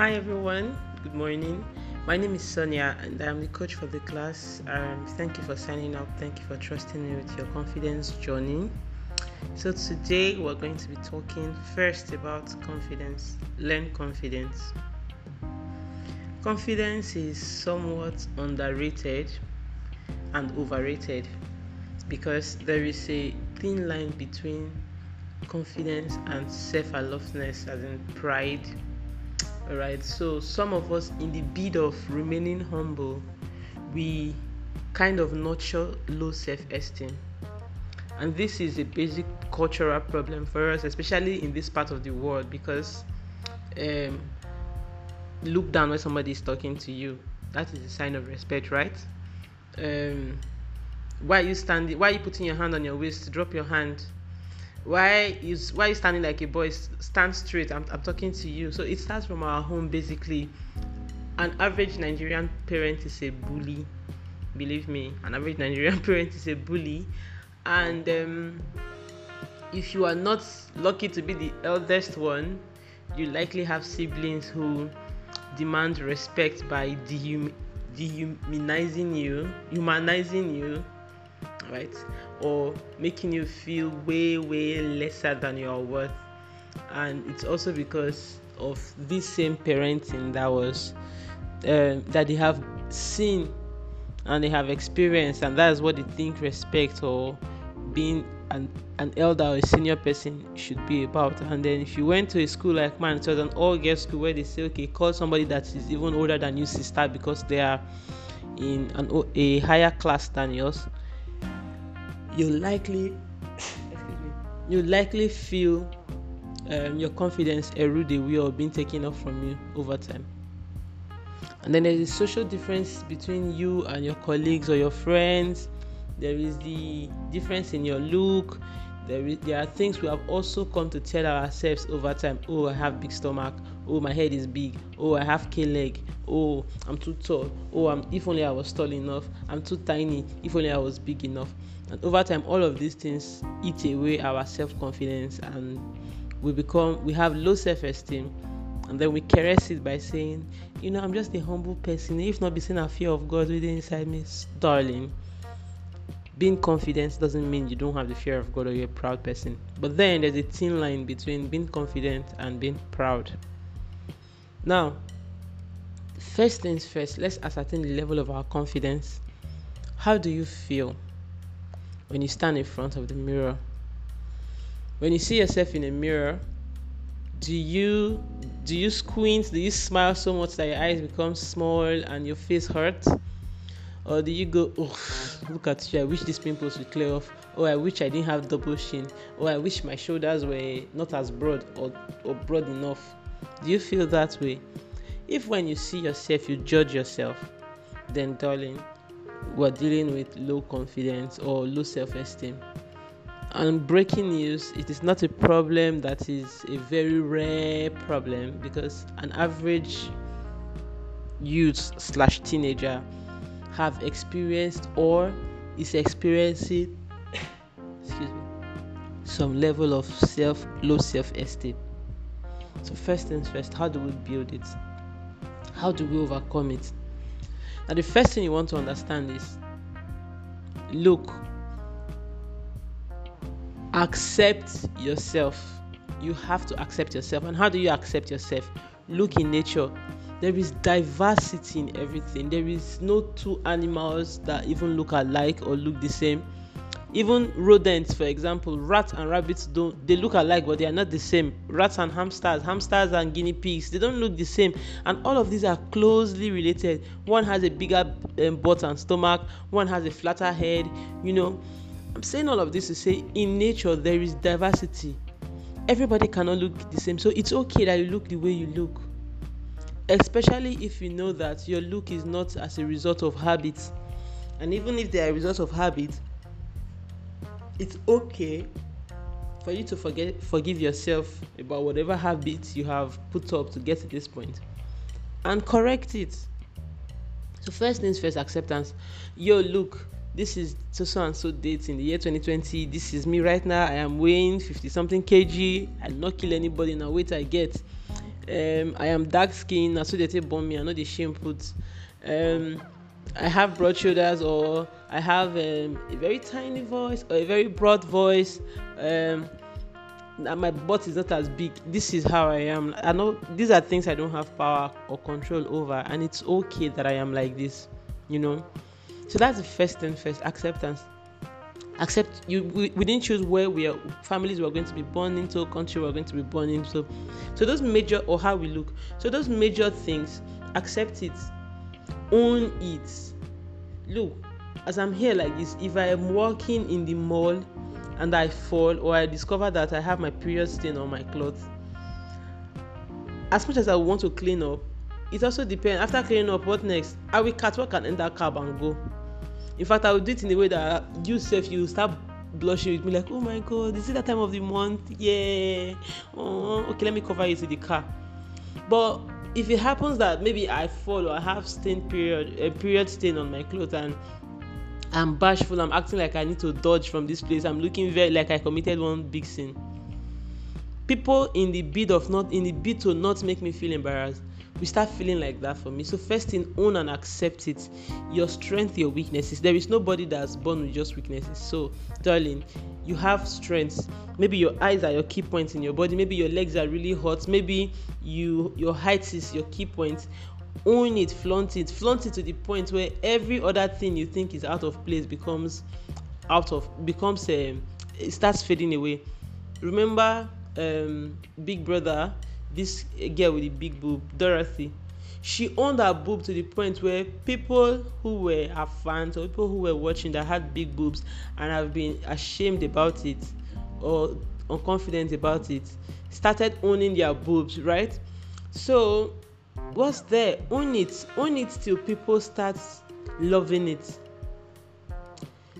Hi everyone, good morning. My name is Sonia and I'm the coach for the class. Um, thank you for signing up. Thank you for trusting me with your confidence journey. So, today we're going to be talking first about confidence. Learn confidence. Confidence is somewhat underrated and overrated because there is a thin line between confidence and self aloofness, as in pride all right so some of us in the bid of remaining humble we kind of nurture low self-esteem. And this is a basic cultural problem for us especially in this part of the world because um, look down when somebody is talking to you. That is a sign of respect right? Um, why are you standing why are you putting your hand on your waist? Drop your hand why is why you standing like a boy stand straight I'm, I'm talking to you. So it starts from our home basically. An average nigerian parent is a bully believe me. An average nigerian parent is a bully. And um, if you are not lucky to be the eldest one you likely have siblings who demand respect by dehum- dehumanizing you humanizing you right? Or making you feel way way lesser than your worth. And it's also because of this same parenting that was um, that they have seen and they have experienced. And that's what they think respect or being an, an elder or a senior person should be about. And then if you went to a school like mine it was an all girls school where they say okay call somebody that is even older than you sister because they are in an, a higher class than yours you likely you likely feel um, your confidence erode away or being taken off from you over time. And then there's a social difference between you and your colleagues or your friends. There is the difference in your look. There, is, there are things we have also come to tell ourselves over time. Oh, I have big stomach. Oh, my head is big. Oh, I have K leg. Oh, I'm too tall. Oh, I'm, if only I was tall enough. I'm too tiny. If only I was big enough and over time all of these things eat away our self-confidence and we become we have low self-esteem. And then we caress it by saying you know i'm just a humble person. If not be saying a fear of god within inside me darling being confident doesn't mean you don't have the fear of god or you're a proud person. But then there's a thin line between being confident and being proud. Now first things first let's ascertain the level of our confidence. How do you feel when you stand in front of the mirror. When you see yourself in a mirror, do you do you squint? Do you smile so much that your eyes become small and your face hurts? Or do you go, oh, look at you, I wish these pimples would clear off. Oh, I wish I didn't have double chin. Oh, I wish my shoulders were not as broad or, or broad enough. Do you feel that way? If when you see yourself, you judge yourself, then darling, we're dealing with low confidence or low self esteem. And breaking news, it is not a problem that is a very rare problem because an average youth slash teenager have experienced or is experiencing excuse me some level of self low self-esteem. So first things first how do we build it? How do we overcome it now, the first thing you want to understand is look, accept yourself. You have to accept yourself. And how do you accept yourself? Look in nature. There is diversity in everything. There is no two animals that even look alike or look the same even rodents for example rats and rabbits don't they look alike but they are not the same. Rats and hamsters hamsters and guinea pigs they don't look the same. And all of these are closely related. One has a bigger um, butt and stomach one has a flatter head you know. I'm saying all of this to say in nature there is diversity. Everybody cannot look the same. So it's okay that you look the way you look especially if you know that your look is not as a result of habits. And even if they are a result of habits it's okay for you to forget forgive yourself about whatever habits you have put up to get to this point and correct it. So first things first acceptance. Yo look this is so so and so date in the year 2020 this is me right now. I am weighing 50 something kg. I not kill anybody. Now wait i get. Um, I am dark skinned, na so they take born me, I know the shame put. Um, I have broad shoulders or I have um, a very tiny voice or a very broad voice. Um, my butt is not as big. This is how I am. I know these are things I don't have power or control over, and it's okay that I am like this, you know. So that's the first thing first acceptance. Accept you. We, we didn't choose where we are, families were going to be born into, country we're going to be born into. So those major or how we look. So those major things, accept it, own it. Look, as I'm here like this, if I am walking in the mall and I fall or I discover that I have my period stain on my clothes, as much as I want to clean up, it also depends. After cleaning up, what next? I will catwalk and enter cab and go. In fact, I will do it in a way that you self you start blushing with me like, oh my god, is it that time of the month? Yeah. Oh, okay, let me cover it in the car. But if it happens that maybe I fall or I have stain period a period stain on my clothes and I'm bashful. I'm acting like I need to dodge from this place. I'm looking very like I committed one big sin. People in the bid of not in the bid to not make me feel embarrassed, we start feeling like that for me. So first thing, own and accept it. Your strength, your weaknesses. There is nobody that's born with just weaknesses. So, darling, you have strengths. Maybe your eyes are your key points in your body. Maybe your legs are really hot. Maybe you your height is your key point own it flaunt it flaunt it to the point where every other thing you think is out of place becomes out of becomes um, it starts fading away remember um, big brother this girl with the big boob dorothy she owned her boob to the point where people who were her fans or people who were watching that had big boobs and have been ashamed about it or unconfident about it started owning their boobs right? So what's there? Own it. Own it till people start loving it.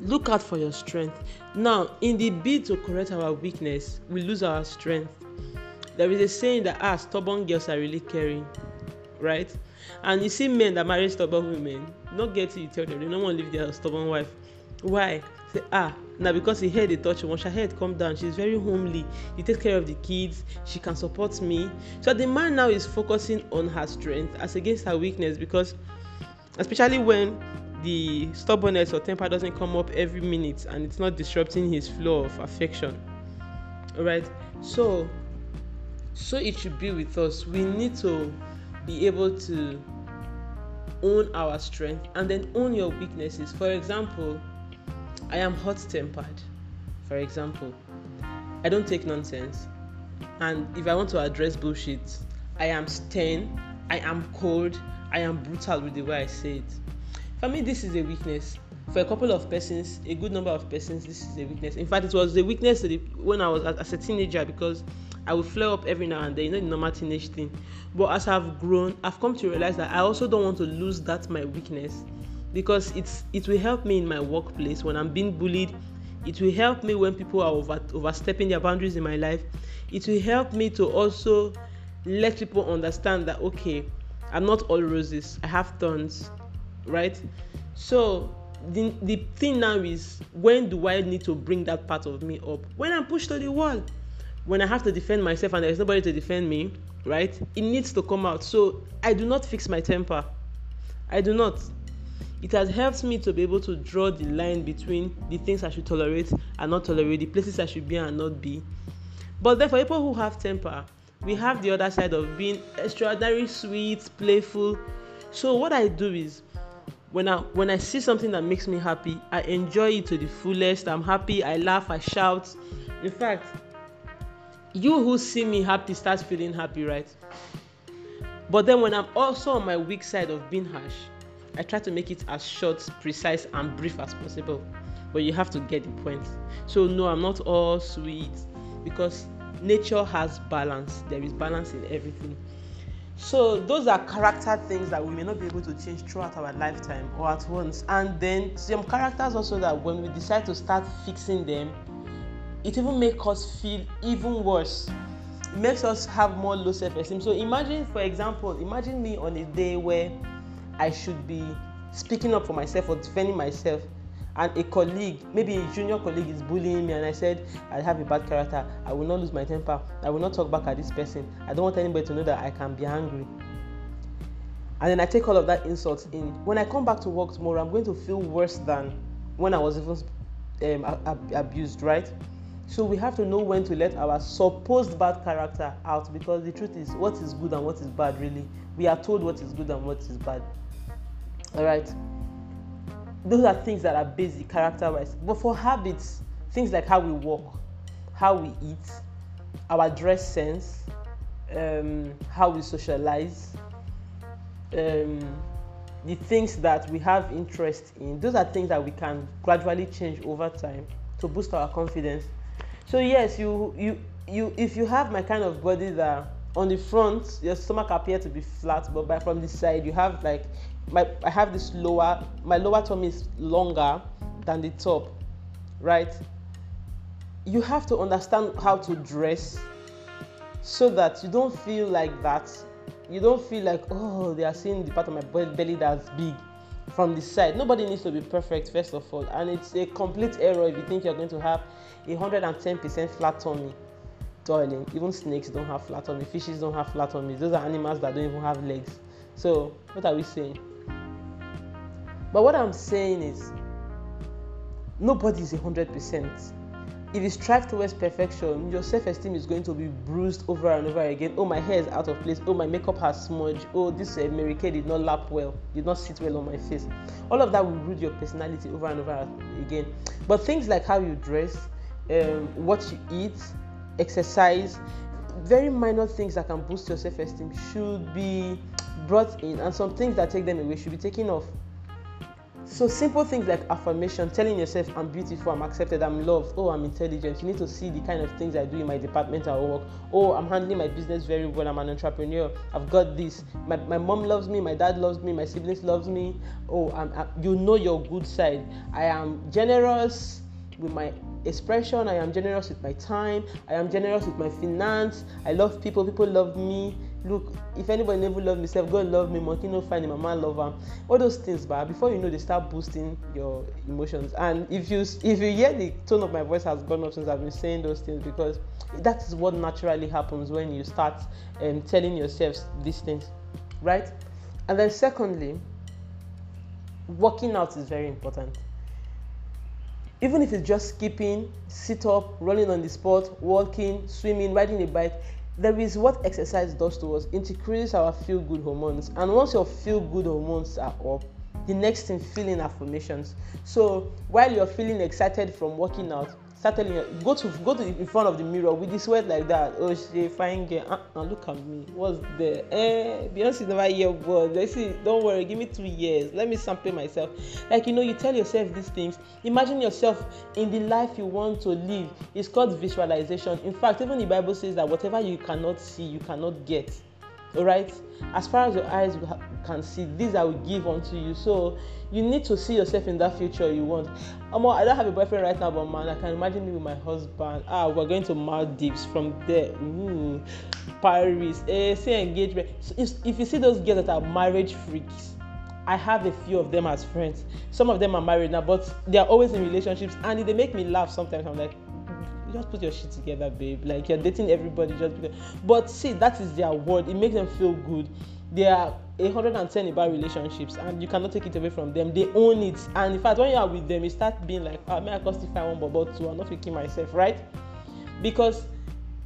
Look out for your strength. Now in the bid to correct our weakness we lose our strength there is a saying that ah stubborn girls are really caring right? And you see men that marry stubborn women not get you tell them they don't want to leave their stubborn wife. Why? Say ah na because he head dey touch once her head come down she's very homely. He take care of the kids she can support me. So the man now is focusing on her strength as against her weakness because especially when the stubbornness or temper doesn't come up every minute and it's not disrupting his flow of affection all right so so it should be with us we need to be able to own our strength and then own your weaknesses for example I am hot tempered, for example. I don't take nonsense. And if I want to address bullshit, I am stern, I am cold, I am brutal with the way I say it. For me, this is a weakness. For a couple of persons, a good number of persons, this is a weakness. In fact, it was a weakness when I was as a teenager because I would flare up every now and then, you know, the normal teenage thing. But as I've grown, I've come to realize that I also don't want to lose that my weakness because it's it will help me in my workplace when I'm being bullied. It will help me when people are over, overstepping their boundaries in my life. It will help me to also let people understand that okay, I'm not all roses. I have thorns, right? So the, the thing now is when do I need to bring that part of me up? When I'm pushed to the wall, when I have to defend myself and there's nobody to defend me, right? It needs to come out. So I do not fix my temper. I do not it has helped me to be able to draw the line between the things I should tolerate and not tolerate, the places I should be and not be. But then for people who have temper, we have the other side of being extraordinary sweet, playful. So what I do is when I when I see something that makes me happy, I enjoy it to the fullest. I'm happy, I laugh, I shout. In fact, you who see me happy start feeling happy, right? But then when I'm also on my weak side of being harsh, I try to make it as short, precise, and brief as possible. But you have to get the point. So, no, I'm not all sweet because nature has balance. There is balance in everything. So, those are character things that we may not be able to change throughout our lifetime or at once. And then some characters also that when we decide to start fixing them, it even makes us feel even worse. It makes us have more low self esteem. So, imagine, for example, imagine me on a day where I should be speaking up for myself or defending myself. and a colleague, maybe a junior colleague, is bullying me, and I said I have a bad character, I will not lose my temper, I will not talk back at this person. I don't want anybody to know that I can be angry. And then I take all of that insult in. When I come back to work tomorrow, I'm going to feel worse than when I was even um, abused, right? So we have to know when to let our supposed bad character out because the truth is, what is good and what is bad, really. We are told what is good and what is bad. All right those are things that are basic character wise. But for habits, things like how we walk, how we eat, our dress sense, um, how we socialize, um, the things that we have interest in, those are things that we can gradually change over time to boost our confidence. So yes, you you you if you have my kind of body that on the front your stomach appear to be flat, but by from the side you have like my I have this lower my lower tummy is longer than the top, right? You have to understand how to dress so that you don't feel like that. You don't feel like oh they are seeing the part of my belly that's big from the side. Nobody needs to be perfect first of all, and it's a complete error if you think you're going to have a hundred and ten percent flat tummy. Darling, even snakes don't have flat tummy, fishes don't have flat tummies. Those are animals that don't even have legs. So what are we saying? But what I'm saying is, nobody is 100%. If you strive towards perfection, your self esteem is going to be bruised over and over again. Oh, my hair is out of place. Oh, my makeup has smudged. Oh, this uh, Mary Kay did not lap well, did not sit well on my face. All of that will ruin your personality over and over again. But things like how you dress, um, what you eat, exercise, very minor things that can boost your self esteem should be brought in, and some things that take them away should be taken off. So simple things like affirmation, telling yourself I'm beautiful, I'm accepted, I'm loved, oh I'm intelligent. You need to see the kind of things I do in my department at work. Oh, I'm handling my business very well, I'm an entrepreneur, I've got this. My, my mom loves me, my dad loves me, my siblings loves me. Oh, I'm, I, you know your good side. I am generous with my expression, I am generous with my time, I am generous with my finance, I love people, people love me look if anybody never love me sef god love me monkey no find him mama love am. All those things ba before you know they start boosting your emotions. And if you if you hear the tone of my voice has gone up since i've been saying those things because that is what naturally happens when you start um, telling yourself these things right? And then secondly working out is very important. Even if it's just skipping sit up running on the spot walking swimming riding a bike there is what exercise does to us. It increases our feel good hormones. And once your feel good hormones are up the next thing feeling affirmations. So while you're feeling excited from working out start telling you go to go to in front of the mirror with the sweat like that. Oh she fine girl. Uh-uh, look at me. What's there? Eh beyonce never hear word. Let's see don't worry give me two years. Let me sample myself. Like you know you tell yourself these things. Imagine yourself in the life you want to live. It's called visualization. In fact even the bible says that whatever you cannot see you cannot get all right? As far as your eyes can see these i will give unto you. So you need to see yourself in that future you want. Um, i don't have a boyfriend right now but man i can imagine me with my husband. Ah we're going to maldives from there. Ooh paris. Eh say engagement. So if, if you see those girls that are marriage freaks I have a few of them as friends. Some of them are married now, but they are always in relationships, and they make me laugh sometimes. I'm like, just put your shit together, babe. Like you're dating everybody just because. But see, that is their word. It makes them feel good. They are 110 about relationships, and you cannot take it away from them. They own it, and in fact, when you are with them, you start being like, "Ah, oh, may I justify one bubble two? I'm not faking myself, right?" Because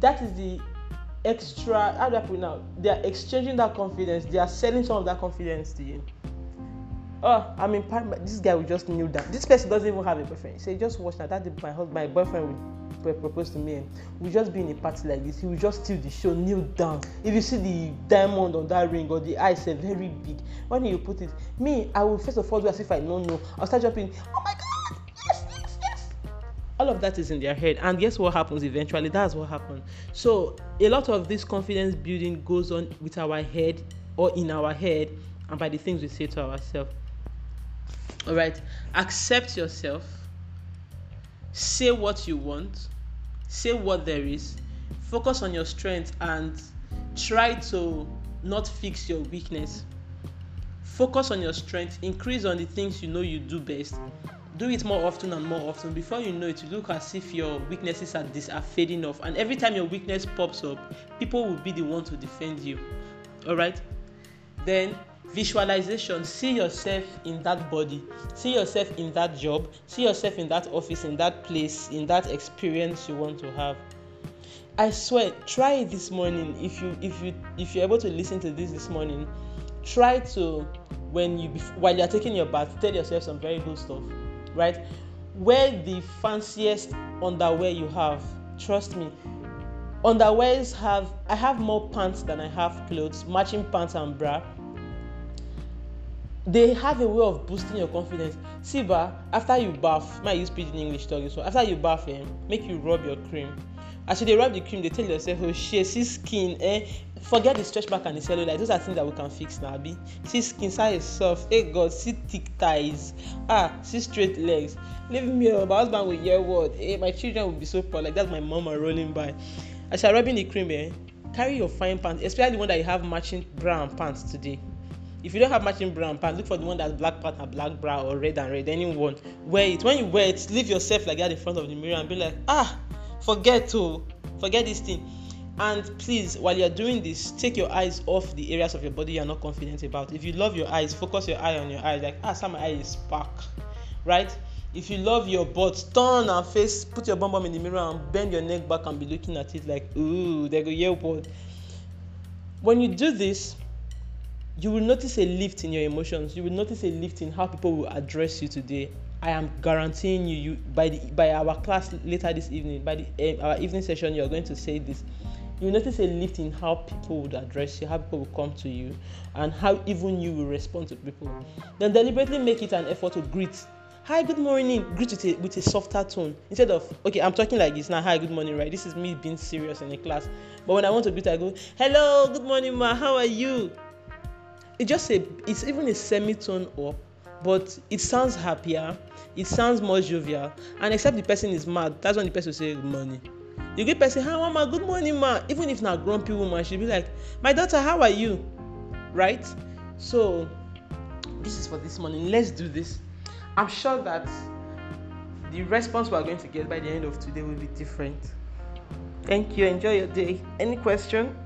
that is the extra. How do I put it now? They are exchanging that confidence. They are selling some of that confidence to you oh, I'm in part. This guy will just kneel down. This person doesn't even have a boyfriend. Say, just watch now. That my husband, my boyfriend would propose to me. We just be in a party like this. He will just steal the show, kneel down. If you see the diamond on that ring or the eyes are very big, when you put it, me, I will first of all do as if I don't know. I'll start jumping. Oh my God! Yes, yes, yes. All of that is in their head, and guess what happens eventually? That's what happens. So a lot of this confidence building goes on with our head or in our head, and by the things we say to ourselves. All right, accept yourself, say what you want, say what there is, focus on your strength, and try to not fix your weakness. Focus on your strength, increase on the things you know you do best, do it more often and more often. Before you know it you look as if your weaknesses are this are fading off. And every time your weakness pops up people will be the one to defend you. All right? Then visualization see yourself in that body see yourself in that job see yourself in that office in that place in that experience you want to have. I swear try this morning. If you if you if you're able to listen to this this morning try to when you while you're taking your bath tell yourself some very good stuff right? Wear the fanciest underwear you have. Trust me. Underwears have i have more pants than i have clothes matching pants and bra they have a way of boosting your confidence. See ba after you baff may use pidgin english talk so after you baff eh, make you rub your cream. As you dey rub the cream dey tell yourself oh shey see skin eh? Forget the stretch mark and the cellulite. Those are things that we can fix na abi? See skin size soft. Hey god see thick thighs. Ah see straight legs. Leave me alone my husband go hear word. Eh my children will be so proud like that's my mama rolling by. As you are rubbing the cream eh carry your fine pants especially the one that you have matching bra and pants today if you don't have matching bra and pants look for the one that's black pant and black bra or red and red anyone wear it. When you wear it leave yourself like that in front of the mirror and be like ah forget to forget this thing. And please while you're doing this take your eyes off the areas of your body you're not confident about. If you love your eyes focus your eye on your eyes like ah some eye is spark right? If you love your butt turn and face put your bum bum in the mirror and bend your neck back and be looking at it like ooh they go hear word when you do this you will notice a lift in your emotions you will notice a lift in how people will address you today I am guaranteeing you, you by the by our class later this evening, by the um, our evening session, you are going to say this. You will notice a lift in how people would address you, how people will come to you, and how even you will respond to people. Then deliberately make it an effort to greet. Hi, good morning. Greet with a with a softer tone instead of okay. I'm talking like this now. Hi, good morning. Right? This is me being serious in a class. But when I want to greet, I go, "Hello, good morning, ma. How are you?" It's just a. It's even a semitone up but it sounds happier it sounds more jovial and except the person is mad that's when the person say good morning. The good person hi mama good morning ma. Even if na grumpy woman she be like my daughter how are you? Right? So this is for this morning. Let's do this. I'm sure that the response we are going to get by the end of today will be different. Thank you. Enjoy your day. Any question